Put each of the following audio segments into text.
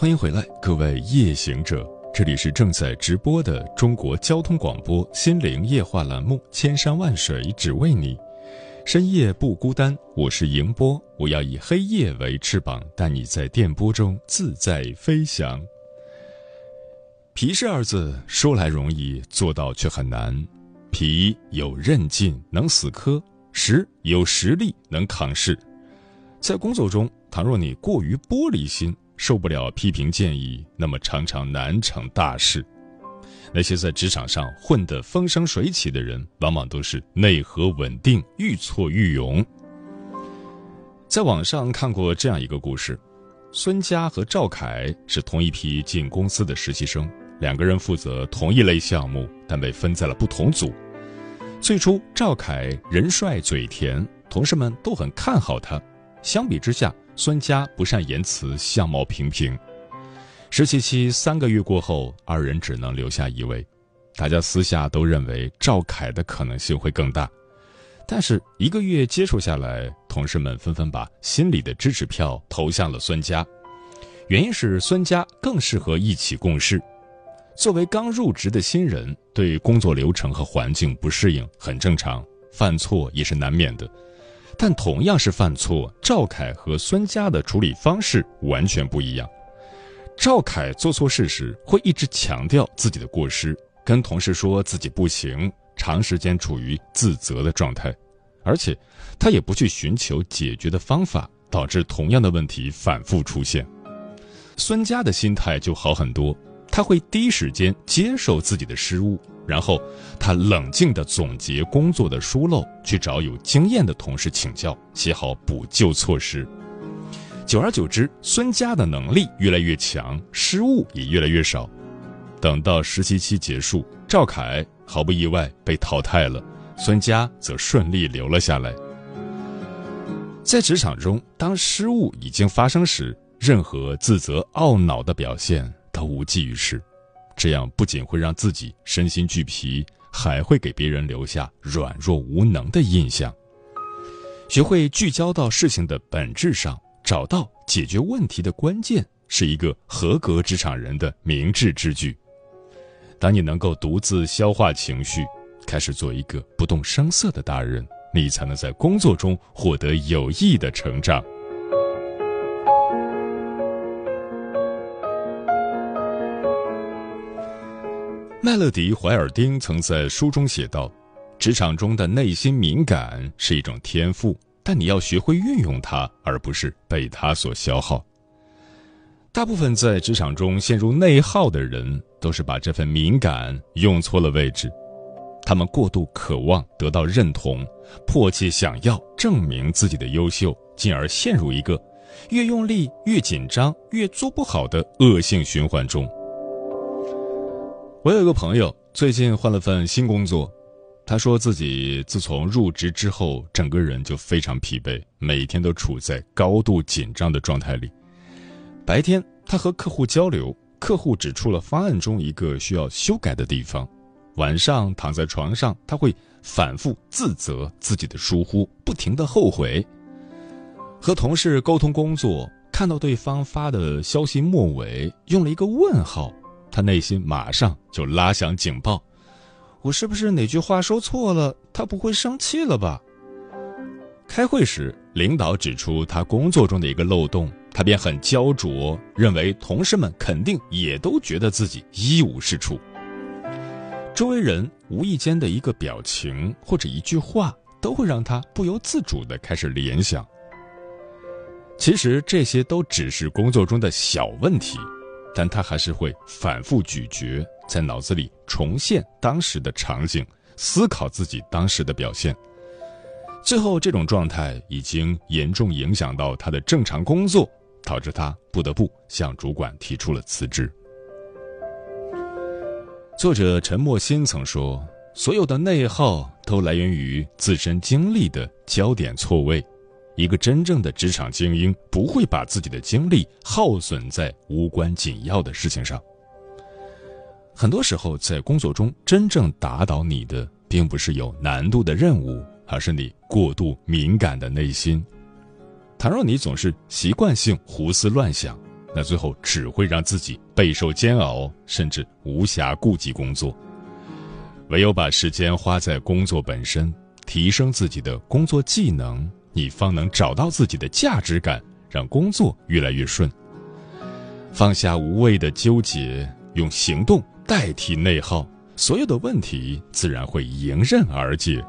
欢迎回来，各位夜行者，这里是正在直播的中国交通广播心灵夜话栏目《千山万水只为你》，深夜不孤单，我是迎波，我要以黑夜为翅膀，带你在电波中自在飞翔。皮实二字说来容易，做到却很难。皮有韧劲，能死磕；实有实力，能扛事。在工作中，倘若你过于玻璃心，受不了批评建议，那么常常难成大事。那些在职场上混得风生水起的人，往往都是内核稳定，愈挫愈勇。在网上看过这样一个故事：孙佳和赵凯是同一批进公司的实习生，两个人负责同一类项目，但被分在了不同组。最初，赵凯人帅嘴甜，同事们都很看好他。相比之下，孙佳不善言辞，相貌平平。实习期三个月过后，二人只能留下一位。大家私下都认为赵凯的可能性会更大，但是一个月接触下来，同事们纷纷把心里的支持票投向了孙佳。原因是孙佳更适合一起共事。作为刚入职的新人，对工作流程和环境不适应很正常，犯错也是难免的。但同样是犯错，赵凯和孙佳的处理方式完全不一样。赵凯做错事时会一直强调自己的过失，跟同事说自己不行，长时间处于自责的状态，而且他也不去寻求解决的方法，导致同样的问题反复出现。孙佳的心态就好很多，他会第一时间接受自己的失误。然后，他冷静地总结工作的疏漏，去找有经验的同事请教，写好补救措施。久而久之，孙佳的能力越来越强，失误也越来越少。等到实习期结束，赵凯毫不意外被淘汰了，孙佳则顺利留了下来。在职场中，当失误已经发生时，任何自责、懊恼的表现都无济于事。这样不仅会让自己身心俱疲，还会给别人留下软弱无能的印象。学会聚焦到事情的本质上，找到解决问题的关键，是一个合格职场人的明智之举。当你能够独自消化情绪，开始做一个不动声色的大人，你才能在工作中获得有益的成长。麦乐迪·怀尔丁曾在书中写道：“职场中的内心敏感是一种天赋，但你要学会运用它，而不是被它所消耗。”大部分在职场中陷入内耗的人，都是把这份敏感用错了位置。他们过度渴望得到认同，迫切想要证明自己的优秀，进而陷入一个越用力越紧张、越做不好的恶性循环中。我有一个朋友，最近换了份新工作。他说自己自从入职之后，整个人就非常疲惫，每天都处在高度紧张的状态里。白天他和客户交流，客户指出了方案中一个需要修改的地方；晚上躺在床上，他会反复自责自己的疏忽，不停的后悔。和同事沟通工作，看到对方发的消息末尾用了一个问号。他内心马上就拉响警报：我是不是哪句话说错了？他不会生气了吧？开会时，领导指出他工作中的一个漏洞，他便很焦灼，认为同事们肯定也都觉得自己一无是处。周围人无意间的一个表情或者一句话，都会让他不由自主地开始联想。其实这些都只是工作中的小问题。但他还是会反复咀嚼，在脑子里重现当时的场景，思考自己当时的表现。最后，这种状态已经严重影响到他的正常工作，导致他不得不向主管提出了辞职。作者陈默心曾说：“所有的内耗都来源于自身精力的焦点错位。一个真正的职场精英不会把自己的精力耗损在无关紧要的事情上。很多时候，在工作中真正打倒你的，并不是有难度的任务，而是你过度敏感的内心。”倘若你总是习惯性胡思乱想，那最后只会让自己备受煎熬，甚至无暇顾及工作。唯有把时间花在工作本身，提升自己的工作技能，你方能找到自己的价值感，让工作越来越顺。放下无谓的纠结，用行动代替内耗，所有的问题自然会迎刃而解。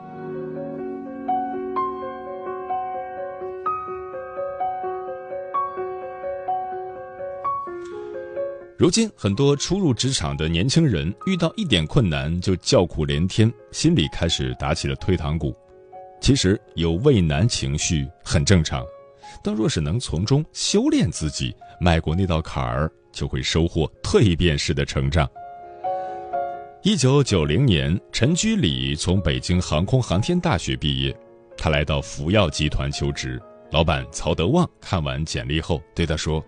如今，很多初入职场的年轻人遇到一点困难就叫苦连天，心里开始打起了退堂鼓。其实有畏难情绪很正常，但若是能从中修炼自己，迈过那道坎儿，就会收获蜕变式的成长。一九九零年，陈居礼从北京航空航天大学毕业，他来到福耀集团求职。老板曹德旺看完简历后对他说。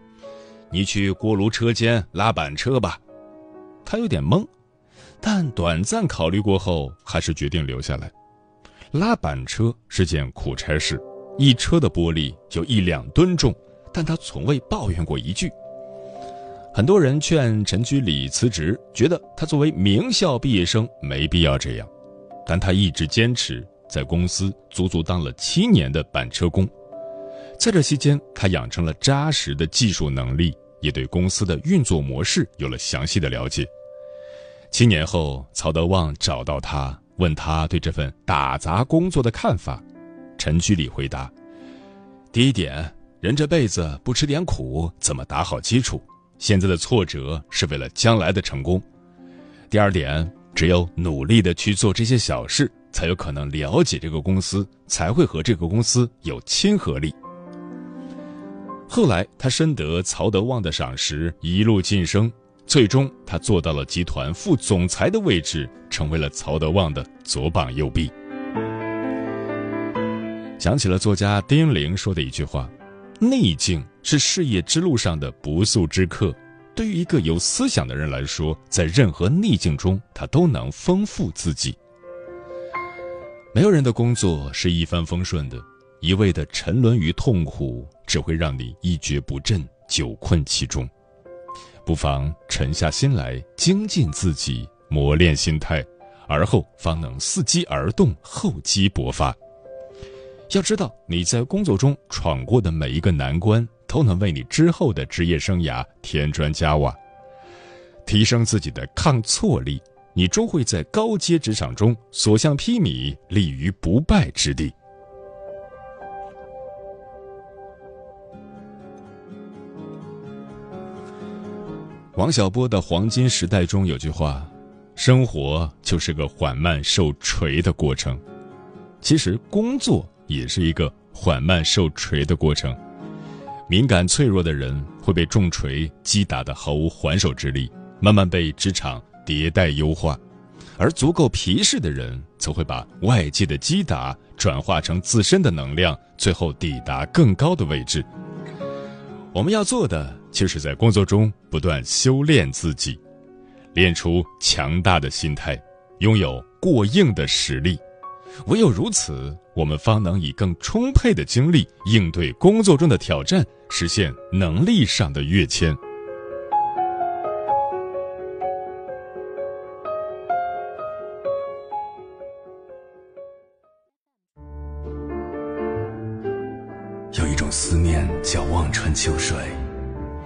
你去锅炉车间拉板车吧，他有点懵，但短暂考虑过后，还是决定留下来。拉板车是件苦差事，一车的玻璃就一两吨重，但他从未抱怨过一句。很多人劝陈居礼辞职，觉得他作为名校毕业生没必要这样，但他一直坚持，在公司足足当了七年的板车工，在这期间，他养成了扎实的技术能力。也对公司的运作模式有了详细的了解。七年后，曹德旺找到他，问他对这份打杂工作的看法。陈居礼回答：“第一点，人这辈子不吃点苦，怎么打好基础？现在的挫折是为了将来的成功。第二点，只有努力的去做这些小事，才有可能了解这个公司，才会和这个公司有亲和力。”后来，他深得曹德旺的赏识，一路晋升，最终他做到了集团副总裁的位置，成为了曹德旺的左膀右臂。想起了作家丁玲说的一句话：“逆境是事业之路上的不速之客。”对于一个有思想的人来说，在任何逆境中，他都能丰富自己。没有人的工作是一帆风顺的。一味的沉沦于痛苦，只会让你一蹶不振，久困其中。不妨沉下心来，精进自己，磨练心态，而后方能伺机而动，厚积薄发。要知道，你在工作中闯过的每一个难关，都能为你之后的职业生涯添砖加瓦。提升自己的抗挫力，你终会在高阶职场中所向披靡，立于不败之地。王小波的《黄金时代》中有句话：“生活就是个缓慢受锤的过程。”其实，工作也是一个缓慢受锤的过程。敏感脆弱的人会被重锤击打得毫无还手之力，慢慢被职场迭代优化；而足够皮实的人，则会把外界的击打转化成自身的能量，最后抵达更高的位置。我们要做的。就是在工作中不断修炼自己，练出强大的心态，拥有过硬的实力。唯有如此，我们方能以更充沛的精力应对工作中的挑战，实现能力上的跃迁。有一种思念叫望穿秋水。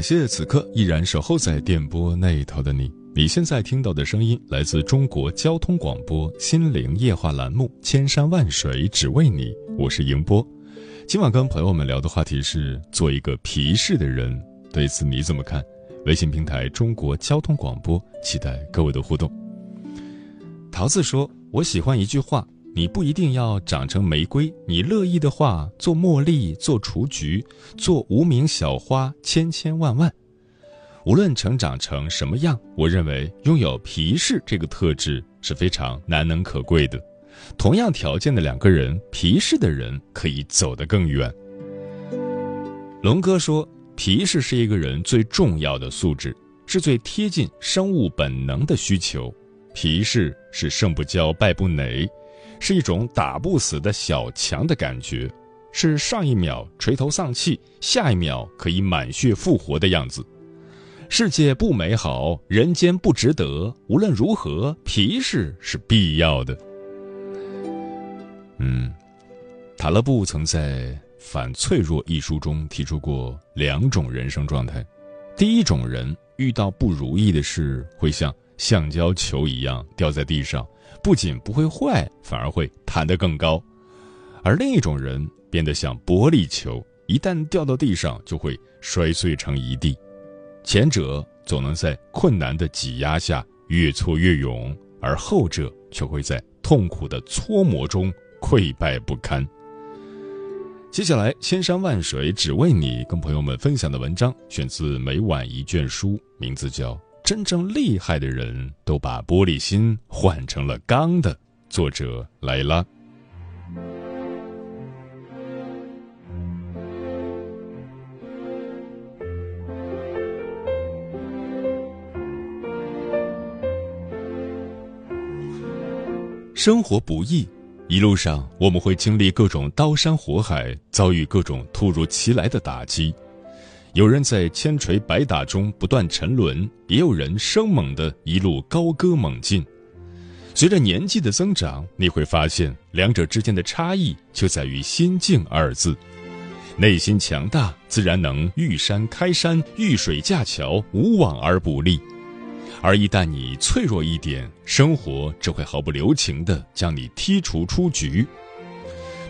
感谢此刻依然守候在电波那头的你。你现在听到的声音来自中国交通广播《心灵夜话》栏目《千山万水只为你》，我是迎波。今晚跟朋友们聊的话题是做一个皮实的人，对此你怎么看？微信平台中国交通广播，期待各位的互动。桃子说：“我喜欢一句话，你不一定要长成玫瑰，你乐意的话，做茉莉，做雏菊，做无名小花，千千万万。”无论成长成什么样，我认为拥有皮实这个特质是非常难能可贵的。同样条件的两个人，皮实的人可以走得更远。龙哥说，皮实是一个人最重要的素质，是最贴近生物本能的需求。皮实是胜不骄败不馁，是一种打不死的小强的感觉，是上一秒垂头丧气，下一秒可以满血复活的样子。世界不美好，人间不值得。无论如何，皮实是必要的。嗯，塔勒布曾在《反脆弱》一书中提出过两种人生状态：第一种人遇到不如意的事，会像橡胶球一样掉在地上，不仅不会坏，反而会弹得更高；而另一种人变得像玻璃球，一旦掉到地上，就会摔碎成一地。前者总能在困难的挤压下越挫越勇，而后者却会在痛苦的搓磨中溃败不堪。接下来，千山万水只为你，跟朋友们分享的文章选自《每晚一卷书》，名字叫《真正厉害的人都把玻璃心换成了钢的》，作者莱拉。生活不易，一路上我们会经历各种刀山火海，遭遇各种突如其来的打击。有人在千锤百打中不断沉沦，也有人生猛的一路高歌猛进。随着年纪的增长，你会发现两者之间的差异就在于“心境”二字。内心强大，自然能遇山开山，遇水架桥，无往而不利。而一旦你脆弱一点，生活只会毫不留情地将你剔除出局。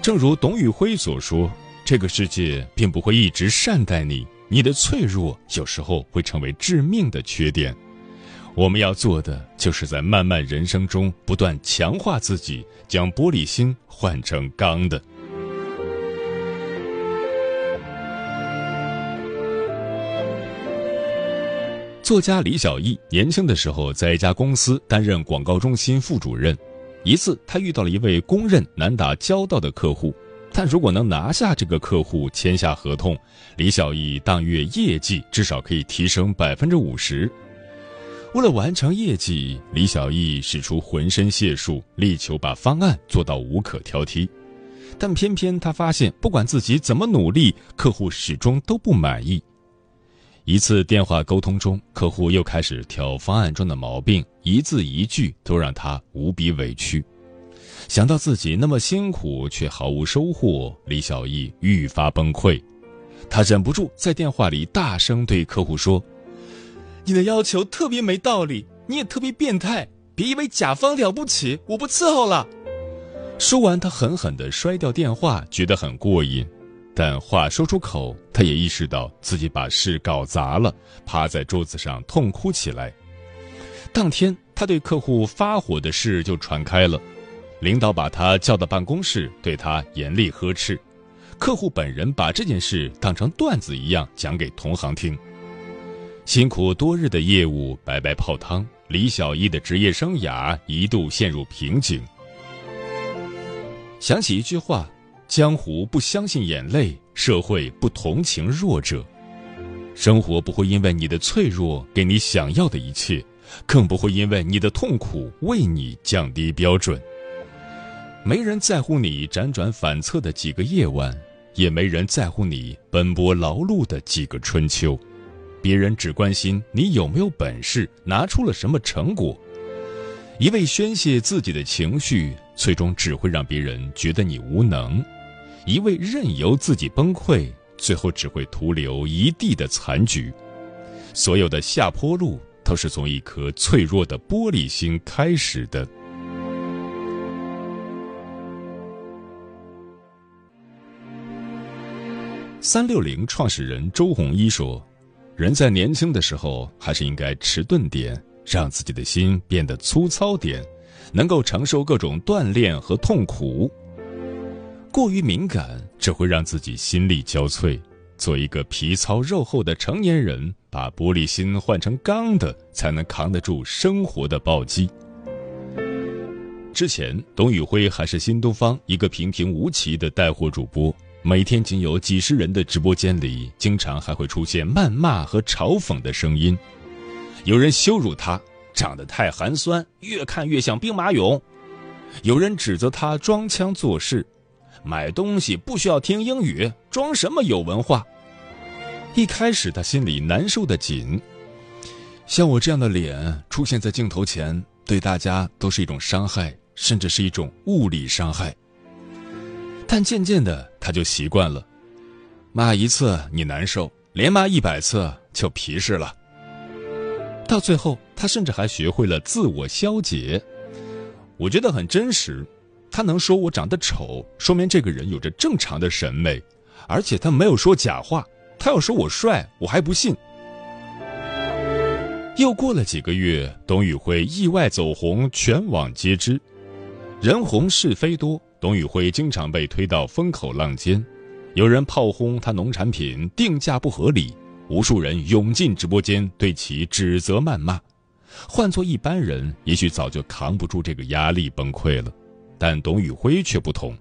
正如董宇辉所说：“这个世界并不会一直善待你，你的脆弱有时候会成为致命的缺点。”我们要做的，就是在漫漫人生中不断强化自己，将玻璃心换成钢的。作家李小艺年轻的时候在一家公司担任广告中心副主任。一次，他遇到了一位公认难打交道的客户，但如果能拿下这个客户，签下合同，李小艺当月业绩至少可以提升百分之五十。为了完成业绩，李小艺使出浑身解数，力求把方案做到无可挑剔。但偏偏他发现，不管自己怎么努力，客户始终都不满意。一次电话沟通中，客户又开始挑方案中的毛病，一字一句都让他无比委屈。想到自己那么辛苦却毫无收获，李小艺愈发崩溃。他忍不住在电话里大声对客户说：“你的要求特别没道理，你也特别变态，别以为甲方了不起，我不伺候了。”说完，他狠狠地摔掉电话，觉得很过瘾。但话说出口，他也意识到自己把事搞砸了，趴在桌子上痛哭起来。当天，他对客户发火的事就传开了，领导把他叫到办公室，对他严厉呵斥。客户本人把这件事当成段子一样讲给同行听。辛苦多日的业务白白泡汤，李小艺的职业生涯一度陷入瓶颈。想起一句话。江湖不相信眼泪，社会不同情弱者，生活不会因为你的脆弱给你想要的一切，更不会因为你的痛苦为你降低标准。没人在乎你辗转反侧的几个夜晚，也没人在乎你奔波劳碌的几个春秋，别人只关心你有没有本事，拿出了什么成果。一味宣泄自己的情绪，最终只会让别人觉得你无能。一味任由自己崩溃，最后只会徒留一地的残局。所有的下坡路都是从一颗脆弱的玻璃心开始的。三六零创始人周鸿祎说：“人在年轻的时候，还是应该迟钝点，让自己的心变得粗糙点，能够承受各种锻炼和痛苦。过于敏感，只会让自己心力交瘁。做一个皮糙肉厚的成年人，把玻璃心换成钢的，才能扛得住生活的暴击。”之前，董宇辉还是新东方一个平平无奇的带货主播。每天仅有几十人的直播间里，经常还会出现谩骂和嘲讽的声音。有人羞辱他长得太寒酸，越看越像兵马俑；有人指责他装腔作势，买东西不需要听英语，装什么有文化。一开始他心里难受的紧，像我这样的脸出现在镜头前，对大家都是一种伤害，甚至是一种物理伤害。但渐渐的，他就习惯了，骂一次你难受，连骂一百次就皮实了。到最后，他甚至还学会了自我消解。我觉得很真实。他能说我长得丑，说明这个人有着正常的审美，而且他没有说假话。他要说我帅，我还不信。又过了几个月，董宇辉意外走红，全网皆知。人红是非多。董宇辉经常被推到风口浪尖，有人炮轰他农产品定价不合理，无数人涌进直播间对其指责谩骂。换做一般人，也许早就扛不住这个压力崩溃了，但董宇辉却不同。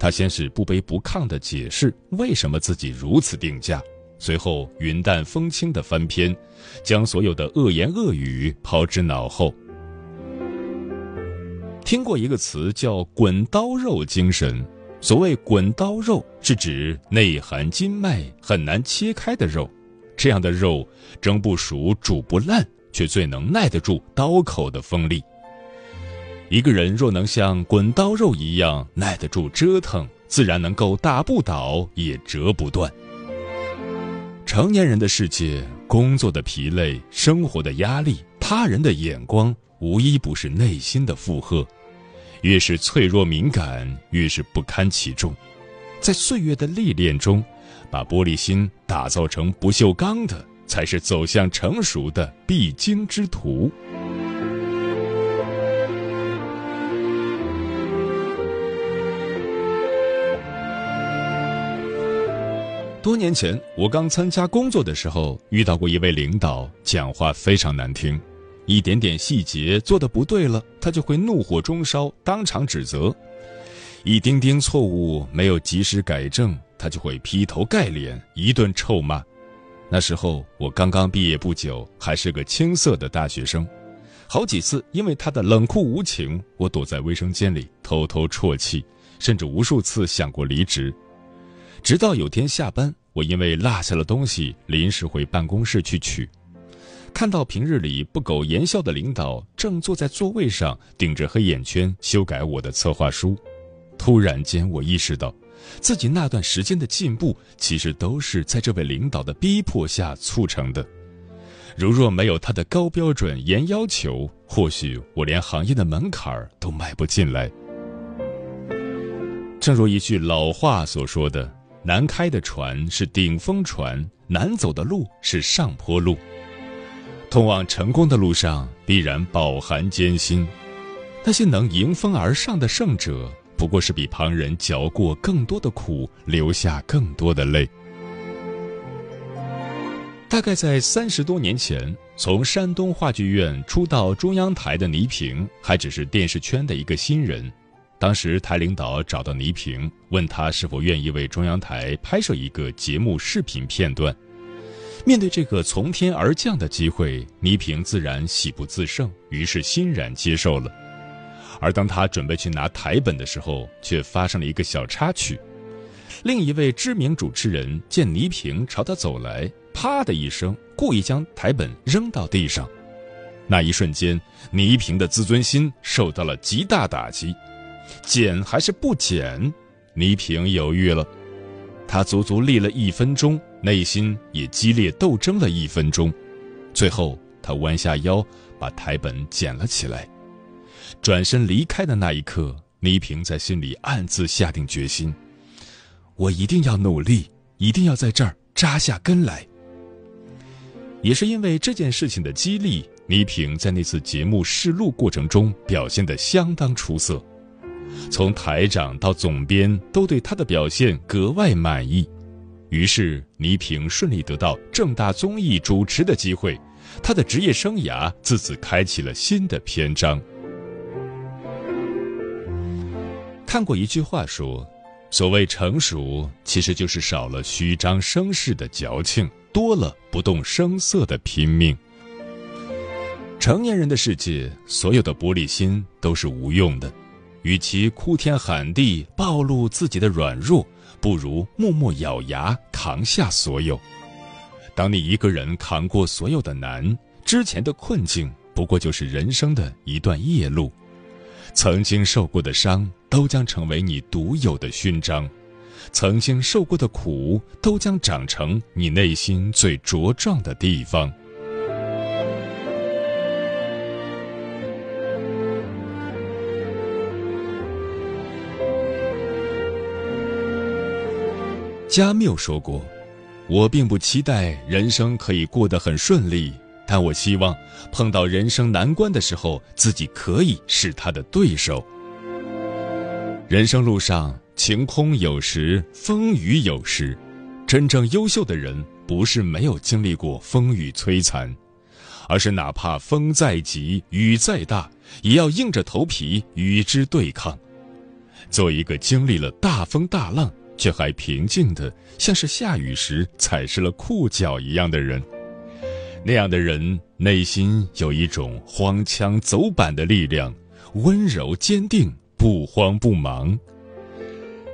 他先是不卑不亢地解释为什么自己如此定价，随后云淡风轻地翻篇，将所有的恶言恶语抛之脑后。听过一个词叫“滚刀肉精神”，所谓“滚刀肉”是指内含筋脉、很难切开的肉，这样的肉蒸不熟、煮不烂，却最能耐得住刀口的锋利。一个人若能像滚刀肉一样耐得住折腾，自然能够打不倒也折不断。成年人的世界，工作的疲累、生活的压力、他人的眼光。无一不是内心的负荷，越是脆弱敏感，越是不堪其重。在岁月的历练中，把玻璃心打造成不锈钢的，才是走向成熟的必经之途。多年前，我刚参加工作的时候，遇到过一位领导，讲话非常难听。一点点细节做的不对了，他就会怒火中烧，当场指责；一丁丁错误没有及时改正，他就会劈头盖脸一顿臭骂。那时候我刚刚毕业不久，还是个青涩的大学生，好几次因为他的冷酷无情，我躲在卫生间里偷偷啜泣，甚至无数次想过离职。直到有天下班，我因为落下了东西，临时回办公室去取。看到平日里不苟言笑的领导正坐在座位上顶着黑眼圈修改我的策划书，突然间我意识到，自己那段时间的进步其实都是在这位领导的逼迫下促成的。如若没有他的高标准严要求，或许我连行业的门槛都迈不进来。正如一句老话所说的：“难开的船是顶风船，难走的路是上坡路。”通往成功的路上必然饱含艰辛，那些能迎风而上的胜者，不过是比旁人嚼过更多的苦，流下更多的泪。大概在三十多年前，从山东话剧院出道中央台的倪萍，还只是电视圈的一个新人。当时台领导找到倪萍，问他是否愿意为中央台拍摄一个节目视频片段。面对这个从天而降的机会，倪萍自然喜不自胜，于是欣然接受了。而当他准备去拿台本的时候，却发生了一个小插曲。另一位知名主持人见倪萍朝他走来，啪的一声，故意将台本扔到地上。那一瞬间，倪萍的自尊心受到了极大打击。剪还是不剪？倪萍犹豫了。他足足立了一分钟。内心也激烈斗争了一分钟，最后，他弯下腰把台本捡了起来，转身离开的那一刻，倪萍在心里暗自下定决心：我一定要努力，一定要在这儿扎下根来。也是因为这件事情的激励，倪萍在那次节目试录过程中表现得相当出色，从台长到总编都对她的表现格外满意。于是，倪萍顺利得到正大综艺主持的机会，她的职业生涯自此开启了新的篇章。看过一句话说：“所谓成熟，其实就是少了虚张声势的矫情，多了不动声色的拼命。”成年人的世界，所有的玻璃心都是无用的，与其哭天喊地暴露自己的软弱。不如默默咬牙扛下所有。当你一个人扛过所有的难，之前的困境不过就是人生的一段夜路。曾经受过的伤，都将成为你独有的勋章；曾经受过的苦，都将长成你内心最茁壮的地方。加缪说过：“我并不期待人生可以过得很顺利，但我希望碰到人生难关的时候，自己可以是他的对手。”人生路上晴空有时，风雨有时，真正优秀的人不是没有经历过风雨摧残，而是哪怕风再急，雨再大，也要硬着头皮与之对抗。做一个经历了大风大浪。却还平静的，像是下雨时踩湿了裤脚一样的人。那样的人内心有一种荒腔走板的力量，温柔坚定，不慌不忙。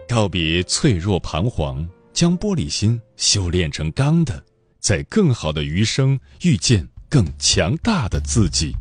告别脆弱彷徨，将玻璃心修炼成钢的，在更好的余生遇见更强大的自己。